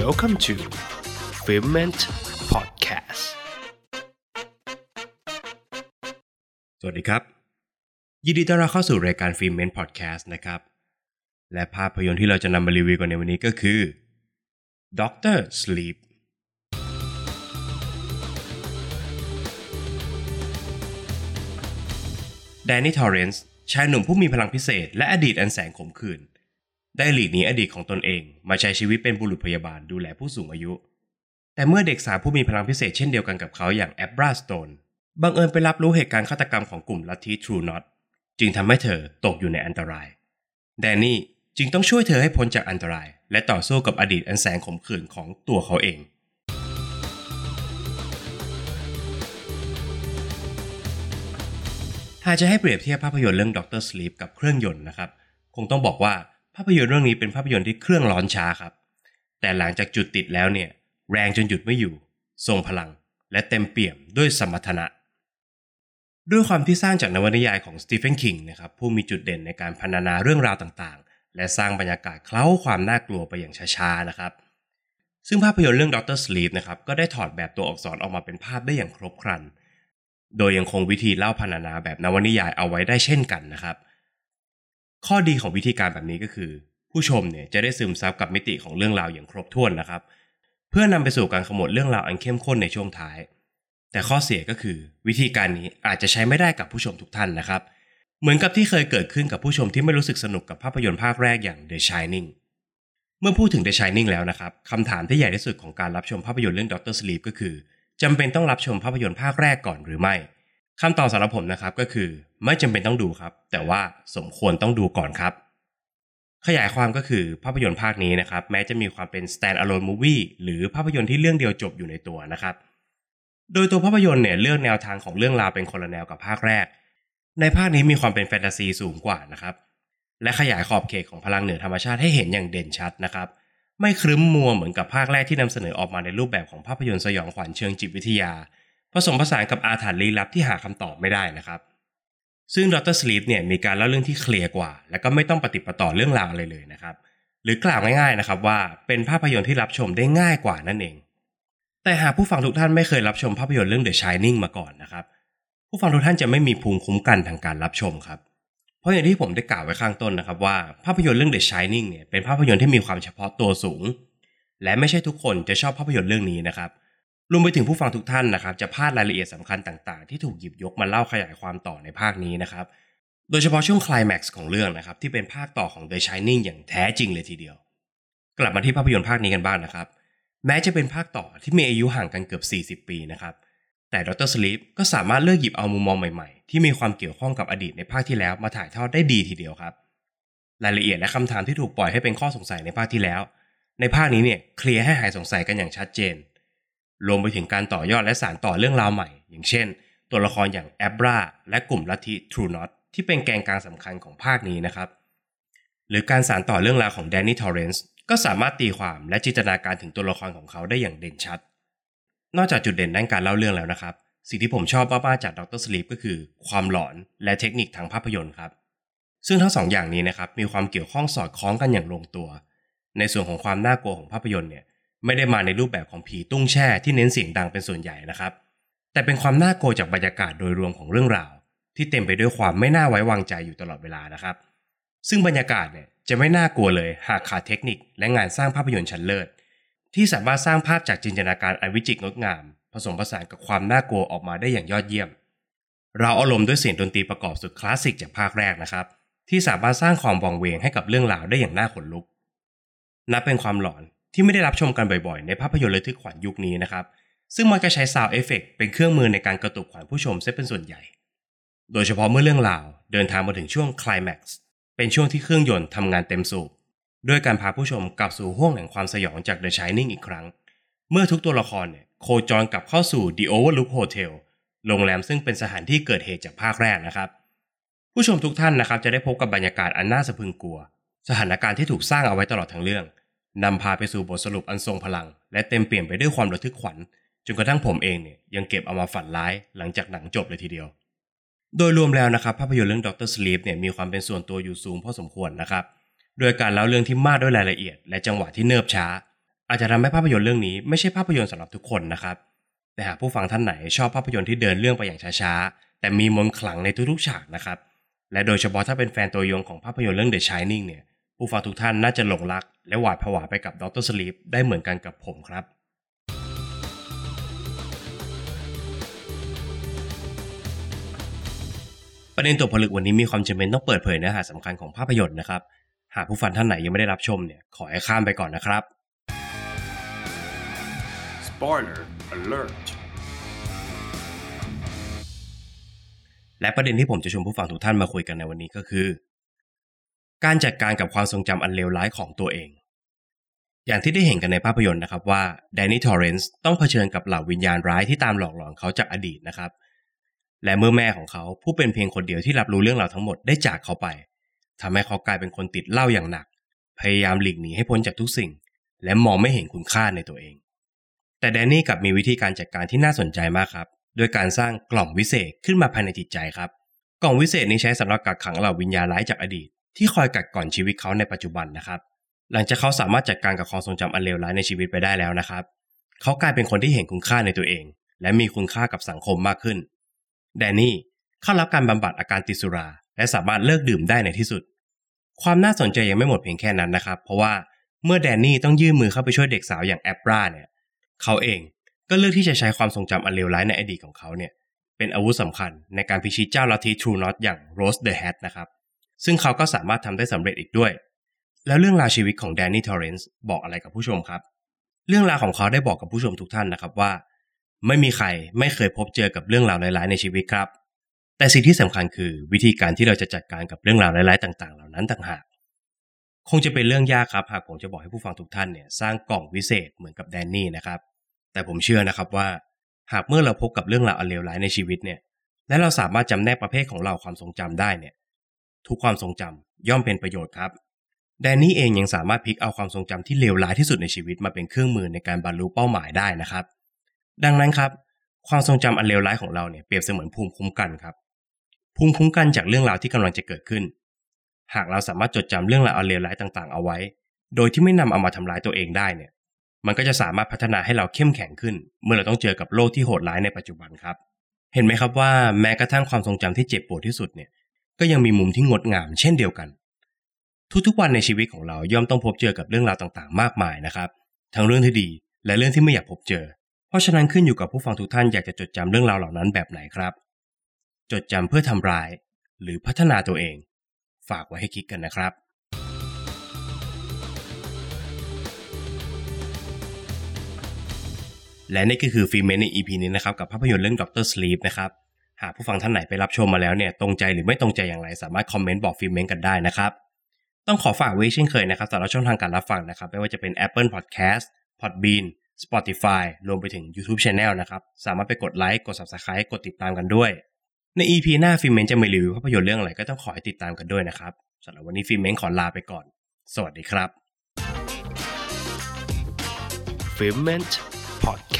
Welcome to f i l m e n t Podcast สวัสดีครับ ยินดีต้อนรับเข้าสู่รายการ f i l m e n t Podcast นะครับ และภาพยนตร์ที่เราจะนำมารีวิวกันในวันนี้ก็คือ Doctor Sleep แดนนี่ทอร์เรนซ์ชายหนุ่มผู้มีพลังพิเศษ และอดีตอันแสนขมขื่น ได้หลีกหนีอดีตของตนเอง มาใช้ชีวิตเป็นบุรุษพยาบาลดูแลผู้สูงอายุ แต่เมื่อเด็กสาวผู้มีพลังพิเศษเช่นเดียวกันกับเขาอย่างแอบบราสโตนบังเอิญไปรับรู้เหตุการณ์ฆาตกรรมของกลุ่มลัทธิทรูนอตจึงทำให้เธอตกอยู่ในอันตราย แดนนี่จึงต้องช่วยเธอให้พ้นจากอันตราย และต่อสู้กับอดีตอันแสนขมขื่นของตัวเขาเองหากจะให้เปรียบเทียบภาพยนตร์เรื่อง Doctor Sleep กับเครื่องยนต์นะครับ คงต้องบอกว่า ภาพยนตร์เรื่องนี้เป็นภาพยนตร์ที่เครื่องร้อนช้าครับ แต่หลังจากจุดติดแล้วเนี่ย แรงจนหยุดไม่อยู่ ทรงพลัง และเต็มเปี่ยมด้วยสมรรถนะ ด้วยความที่สร้างจากนวนิยายของสตีเฟนคิงนะครับผู้มีจุดเด่นในการพรรณนาเรื่องราวต่างๆ และสร้างบรรยากาศเคล้าความน่ากลัวไปอย่างช้าๆนะครับ ซึ่งภาพยนตร์เรื่อง Doctor Sleep นะครับก็ได้ถอดแบบตัวอักษรออกมาเป็นภาพได้อย่างครบครัน โดยยังคงวิธีเล่าพรรณนาแบบนวนิยายเอาไว้ได้เช่นกันนะครับ ข้อดีของวิธีการแบบนี้ก็คือ ผู้ชมเนี่ยจะได้ซึมซับกับมิติของเรื่องราวอย่างครบถ้วนนะครับ เพื่อนำไปสู่การขมวดเรื่องราวอันเข้มข้นในช่วงท้าย แต่ข้อเสียก็คือ วิธีการนี้อาจจะใช้ไม่ได้กับผู้ชมทุกท่านนะครับ เหมือนกับที่เคยเกิดขึ้นกับผู้ชมที่ไม่รู้สึกสนุกกับภาพยนตร์ภาคแรกอย่าง The Shining เมื่อพูดถึง The Shining แล้วนะครับคำถามที่ใหญ่ที่สุดของการรับชมภาพยนตร์เรื่อง Doctor Sleep ก็คือจำเป็นต้องรับชมภาพยนตร์ภาคแรกก่อนหรือไม่ คำตอบสำหรับผมนะครับก็คือไม่จำเป็นต้องดูครับ แต่ว่าสมควรต้องดูก่อนครับ ขยายความก็คือภาพยนตร์ภาคนี้นะครับ แม้จะมีความเป็น stand alone movie หรือภาพยนตร์ที่เรื่องเดียวจบอยู่ในตัวนะครับ โดยตัวภาพยนตร์เนี่ยเลือกแนวทางของเรื่องราวเป็นคนละแนวกับภาคแรก ในภาคนี้มีความเป็นแฟนตาซีสูงกว่านะครับและขยายขอบเขตของพลังเหนือธรรมชาติให้เห็นอย่างเด่นชัดนะครับ ไม่ครึ้มมัวเหมือนกับภาคแรกที่นำเสนอออกมาในรูปแบบของภาพยนตร์สยองขวัญเชิงจิตวิทยา ผสมผสานกับอาถรรพ์ลี้ลับที่หาคำตอบไม่ได้นะครับ ซึ่งดรสลีปเนี่ยมีการเล่าเรื่องที่เคลียร์กว่า และก็ไม่ต้องปฏิปต่อเรื่องราวอะไรเลยนะครับ หรือกล่าวง่ายๆนะครับว่าเป็นภาพยนตร์ที่รับชมได้ง่ายกว่านั่นเอง แต่หากผู้ฟังทุกท่านไม่เคยรับชมภาพยนตร์เรื่อง The Shining มาก่อนนะครับผู้ฟังทุกท่านจะไม่มีภูมิคุ้มกันทางการรับชมครับ เพราะอย่างที่ผมได้กล่าวไว้ข้างต้นนะครับว่าภาพยนตร์เรื่อง The Shining เนี่ยเป็นภาพยนตร์ที่มีความเฉพาะตัวสูง และไม่ใช่ทุกคนจะชอบภาพยนตร์เรื่องนี้นะครับ รวมไปถึงผู้ฟังทุกท่านนะครับ จะพลาดรายละเอียดสำคัญต่างๆ ที่ถูกหยิบยกมาเล่าขยายความต่อในภาคนี้นะครับ โดยเฉพาะช่วงคลายแม็กซ์ของเรื่องนะครับ ที่เป็นภาคต่อของ The Shining อย่างแท้จริงเลยทีเดียว กลับมาที่ภาพยนตร์ภาคนี้กันบ้างนะครับ แม้จะเป็นภาคต่อที่มีอายุห่างกันเกือบ 40 ปีนะครับแต่ดรสลีปก็สามารถเลือกหยิบเอามุมมองใหม่ๆ ที่มีความเกี่ยวข้องกับอดีตในภาคที่แล้วมาถ่ายทอดได้ดีทีเดียวครับ รายละเอียดและคำถามที่ถูกปล่อยให้เป็นข้อสงสัยในภาคที่แล้ว ในภาคนี้เนี่ยเคลียร์ให้หายสงสัยกันอย่างชัดเจน รวมไปถึงการต่อยอดและสานต่อเรื่องราวใหม่ อย่างเช่น ตัวละครอย่างแอบราและกลุ่มลัทธิ True Knot ที่เป็นแกนกลางสำคัญของภาคนี้นะครับ หรือการสานต่อเรื่องราวของแดนนี่ทอร์เรนซ์ก็สามารถตีความและจินตนาการถึงตัวละครของเขาได้อย่างเด่นชัด นอกจากจุดเด่นด้านการเล่าเรื่องแล้วนะครับ สิ่งที่ผมชอบมากๆจาก Doctor Sleep ก็คือ ความหลอนและเทคนิคทางภาพยนตร์ครับ ซึ่งทั้งสองอย่างนี้นะครับมีความเกี่ยวข้องสอดคล้องกันอย่างลงตัว ในส่วนของความน่ากลัวของภาพยนตร์เนี่ย ไม่ได้มาในรูปแบบของผีตุ้งแช่ที่เน้นเสียงดังเป็นส่วนใหญ่นะครับ แต่เป็นความน่ากลัวจากบรรยากาศโดยรวมของเรื่องราว ที่เต็มไปด้วยความไม่น่าไว้วางใจอยู่ตลอดเวลานะครับ ซึ่งบรรยากาศเนี่ยจะไม่น่ากลัวเลยหากขาดเทคนิค และงานสร้างภาพยนตร์ชั้นเลิศที่สามารถสร้างภาพจากจินตนาการอันวิจิตรงดงาม ผสมผสานกับความน่ากลัวออกมาได้อย่างยอดเยี่ยม เร้าอารมณ์ด้วยเสียงดนตรีประกอบสุดคลาสสิกจากภาคแรกนะครับ ที่สามารถสร้างความวังเวงให้กับเรื่องราวได้อย่างน่าขนลุก นับเป็นความหลอน ที่ไม่ได้รับชมกันบ่อยๆ ในภาพยนตร์ระทึกขวัญยุคนี้นะครับซึ่งมันก็ใช้ sound effect เป็นเครื่องมือในการกระตุกขวัญผู้ชมเสียเป็นส่วนใหญ่ โดยเฉพาะเมื่อเรื่องราวเดินทางมาถึงช่วงคลายแม็กซ์เป็นช่วงที่เครื่องยนต์ทำงานเต็มสูบด้วยการพาผู้ชมกลับสู่ห้วงแห่งความสยองจาก The Shining อีกครั้ง เมื่อทุกตัวละครเนี่ยโคจรกลับเข้าสู่ The Overlook Hotel โรงแรมซึ่งเป็นสถานที่เกิดเหตุจากภาคแรกนะครับ ผู้ชมทุกท่านนะครับจะได้พบกับบรรยากาศอันน่าสะพึงกลัว สถานการณ์ที่ถูกสร้างเอาไว้ตลอดทั้งเรื่อง นำพาไปสู่บทสรุปอันทรงพลัง และเต็มเปี่ยมไปด้วยความระทึกขวัญ จนกระทั่งผมเองเนี่ยยังเก็บเอามาฝันร้ายหลังจากหนังจบเลยทีเดียว โดยรวมแล้วนะครับภาพยนตร์เรื่อง Doctor Sleep เนี่ยมีความเป็นส่วนตัวอยู่สูงพอสมควรนะครับโดยการเล่าเรื่องที่มากด้วยรายละเอียด และจังหวะที่เนิบช้า อาจจะทำให้ภาพยนตร์เรื่องนี้ไม่ใช่ภาพยนตร์สำหรับทุกคนนะครับ แต่หากผู้ฟังท่านไหนชอบภาพยนตร์ที่เดินเรื่องไปอย่างช้าๆแต่มีมนต์ขลังในทุกๆฉากนะครับและโดยเฉพาะถ้าเป็นแฟนตัวยงของภาพยนตร์เรื่อง The Shining เนี่ยผู้ฟังทุกท่านน่าจะหลงรัก และหวาดผวาไปกับดรสลีปได้เหมือนกันกับผมครับ ประเด็นตัวผลึกวันนี้มีความจำเป็นต้องเปิดเผยเนื้อหาสำคัญของภาพยนตร์นะครับ หากผู้ฟังท่านไหนยังไม่ได้รับชมเนี่ยขอให้ข้ามไปก่อนนะครับ Spoiler alert และประเด็นที่ผมจะชวนผู้ฟังทุกท่านมาคุยกันในวันนี้ก็คือ การจัดการกับความทรงจำอันเลวร้ายของตัวเอง อย่างที่ได้เห็นกันในภาพยนตร์นะครับว่าแดนนี่ทอร์เรนซ์ต้องเผชิญกับเหล่าวิญญาณร้ายที่ตามหลอกหลอนเขาจากอดีตนะครับ และเมื่อแม่ของเขาผู้เป็นเพียงคนเดียวที่รับรู้เรื่องราวทั้งหมดได้จากเขาไปทำให้เขากลายเป็นคนติดเหล้าอย่างหนัก พยายามหลีกหนีให้พ้นจากทุกสิ่ง และมองไม่เห็นคุณค่าในตัวเอง แต่แดนนี่กลับมีวิธีการจัดการที่น่าสนใจมากครับโดยการสร้างกล่องวิเศษขึ้นมาภายในจิตใจครับ กล่องวิเศษนี้ใช้สำหรับกักขังเหล่าวิญญาณร้ายจากอดีต ที่คอยกัดก่อนชีวิตเขาในปัจจุบันนะครับ หลังจากเขาสามารถจัดการกับความทรงจำอันเลวร้ายในชีวิตไปได้แล้วนะครับ เขากลายเป็นคนที่เห็นคุณค่าในตัวเอง และมีคุณค่ากับสังคมมากขึ้น แดนนี่เข้ารับการบำบัดอาการติดสุรา และสามารถเลิกดื่มได้ในที่สุด ความน่าสนใจยังไม่หมดเพียงแค่นั้นนะครับ เพราะว่าเมื่อแดนนี่ต้องยื่นมือเข้าไปช่วยเด็กสาวอย่างแอบราเนี่ย เขาเองก็เลือกที่จะใช้ความทรงจำอันเลวร้ายในอดีตของเขาเนี่ย เป็นอาวุธสำคัญในการพิชิตเจ้าลัทธิ True Knot อย่าง Rose the Hat นะครับ ซึ่งเขาก็สามารถทำได้สำเร็จอีกด้วย แล้วเรื่องราวชีวิตของแดนนี่ทอร์เรนซ์บอกอะไรกับผู้ชมครับ เรื่องราวของเขาได้บอกกับผู้ชมทุกท่านนะครับว่า ไม่มีใครไม่เคยพบเจอกับเรื่องราวร้ายๆในชีวิตครับ แต่สิ่งที่สำคัญคือวิธีการที่เราจะจัดการกับเรื่องราวร้ายๆต่าง ๆ เหล่านั้นต่างหากคงจะเป็นเรื่องยากครับหากผมจะบอกให้ผู้ฟังทุกท่านเนี่ยสร้างกล่องวิเศษเหมือนกับแดนนี่นะครับ แต่ผมเชื่อนะครับว่า หากเมื่อเราพบกับเรื่องราวอันเลวร้ายในชีวิตเนี่ย และเราสามารถจำแนกประเภทของเราความทรงจำได้เนี่ย ทุกความทรงจำย่อมเป็นประโยชน์ครับแดนนี่เองยังสามารถพลิกเอาความทรงจำที่เลวร้ายที่สุดในชีวิตมาเป็นเครื่องมือในการบรรลุเป้าหมายได้นะครับ ดังนั้นครับ ความทรงจำอันเลวร้ายของเราเนี่ยเปรียบเสมือนภูมิคุ้มกันครับ ภูมิคุ้มกันจากเรื่องราวที่กำลังจะเกิดขึ้น หากเราสามารถจดจำเรื่องราวอันเลวร้ายต่างๆ เอาไว้ โดยที่ไม่นำเอามาทำร้ายตัวเองได้เนี่ย มันก็จะสามารถพัฒนาให้เราเข้มแข็งขึ้น เมื่อเราต้องเจอกับโลกที่โหดร้ายในปัจจุบันครับ เห็นไหมครับว่าแม้กระทั่งความทรงจำที่เจ็บปวดที่สุดเนี่ย ก็ยังมีมุมที่งดงามเช่นเดียวกัน ทุกๆวันในชีวิตของเราย่อมต้องพบเจอกับเรื่องราวต่างๆ มากมายนะครับ ทั้งเรื่องที่ดีและเรื่องที่ไม่อยากพบเจอ เพราะฉะนั้นขึ้นอยู่กับผู้ฟังทุกท่านอยากจะจดจำเรื่องราวเหล่านั้นแบบไหนครับ จดจำเพื่อทำร้าย หรือพัฒนาตัวเอง ฝากไว้ให้คิดกันนะครับและนี่ก็คือ Filment ใน EP นี้นะครับ กับภาพยนตร์เรื่อง Doctor Sleep นะครับ หากผู้ฟังท่านไหนไปรับชมมาแล้วเนี่ยตรงใจหรือไม่ตรงใจอย่างไรสามารถคอมเมนต์บอก Filment กันได้นะครับต้องขอฝากไว้เช่นเคยนะครับสำหรับช่องทางการรับฟังนะครับไม่ว่าจะเป็น Apple Podcast Podbean Spotify รวมไปถึง YouTube Channel นะครับสามารถไปกดไลค์กด Subscribe กดติดตามกันด้วย ใน EP หน้า Filment จะมารีวิวภาพยนตร์เรื่องอะไรก็ต้องขอให้ติดตามกันด้วยนะครับสำหรับวันนี้ Filment ขอลาไปก่อน สวัสดีครับ f i l m e n t Podcast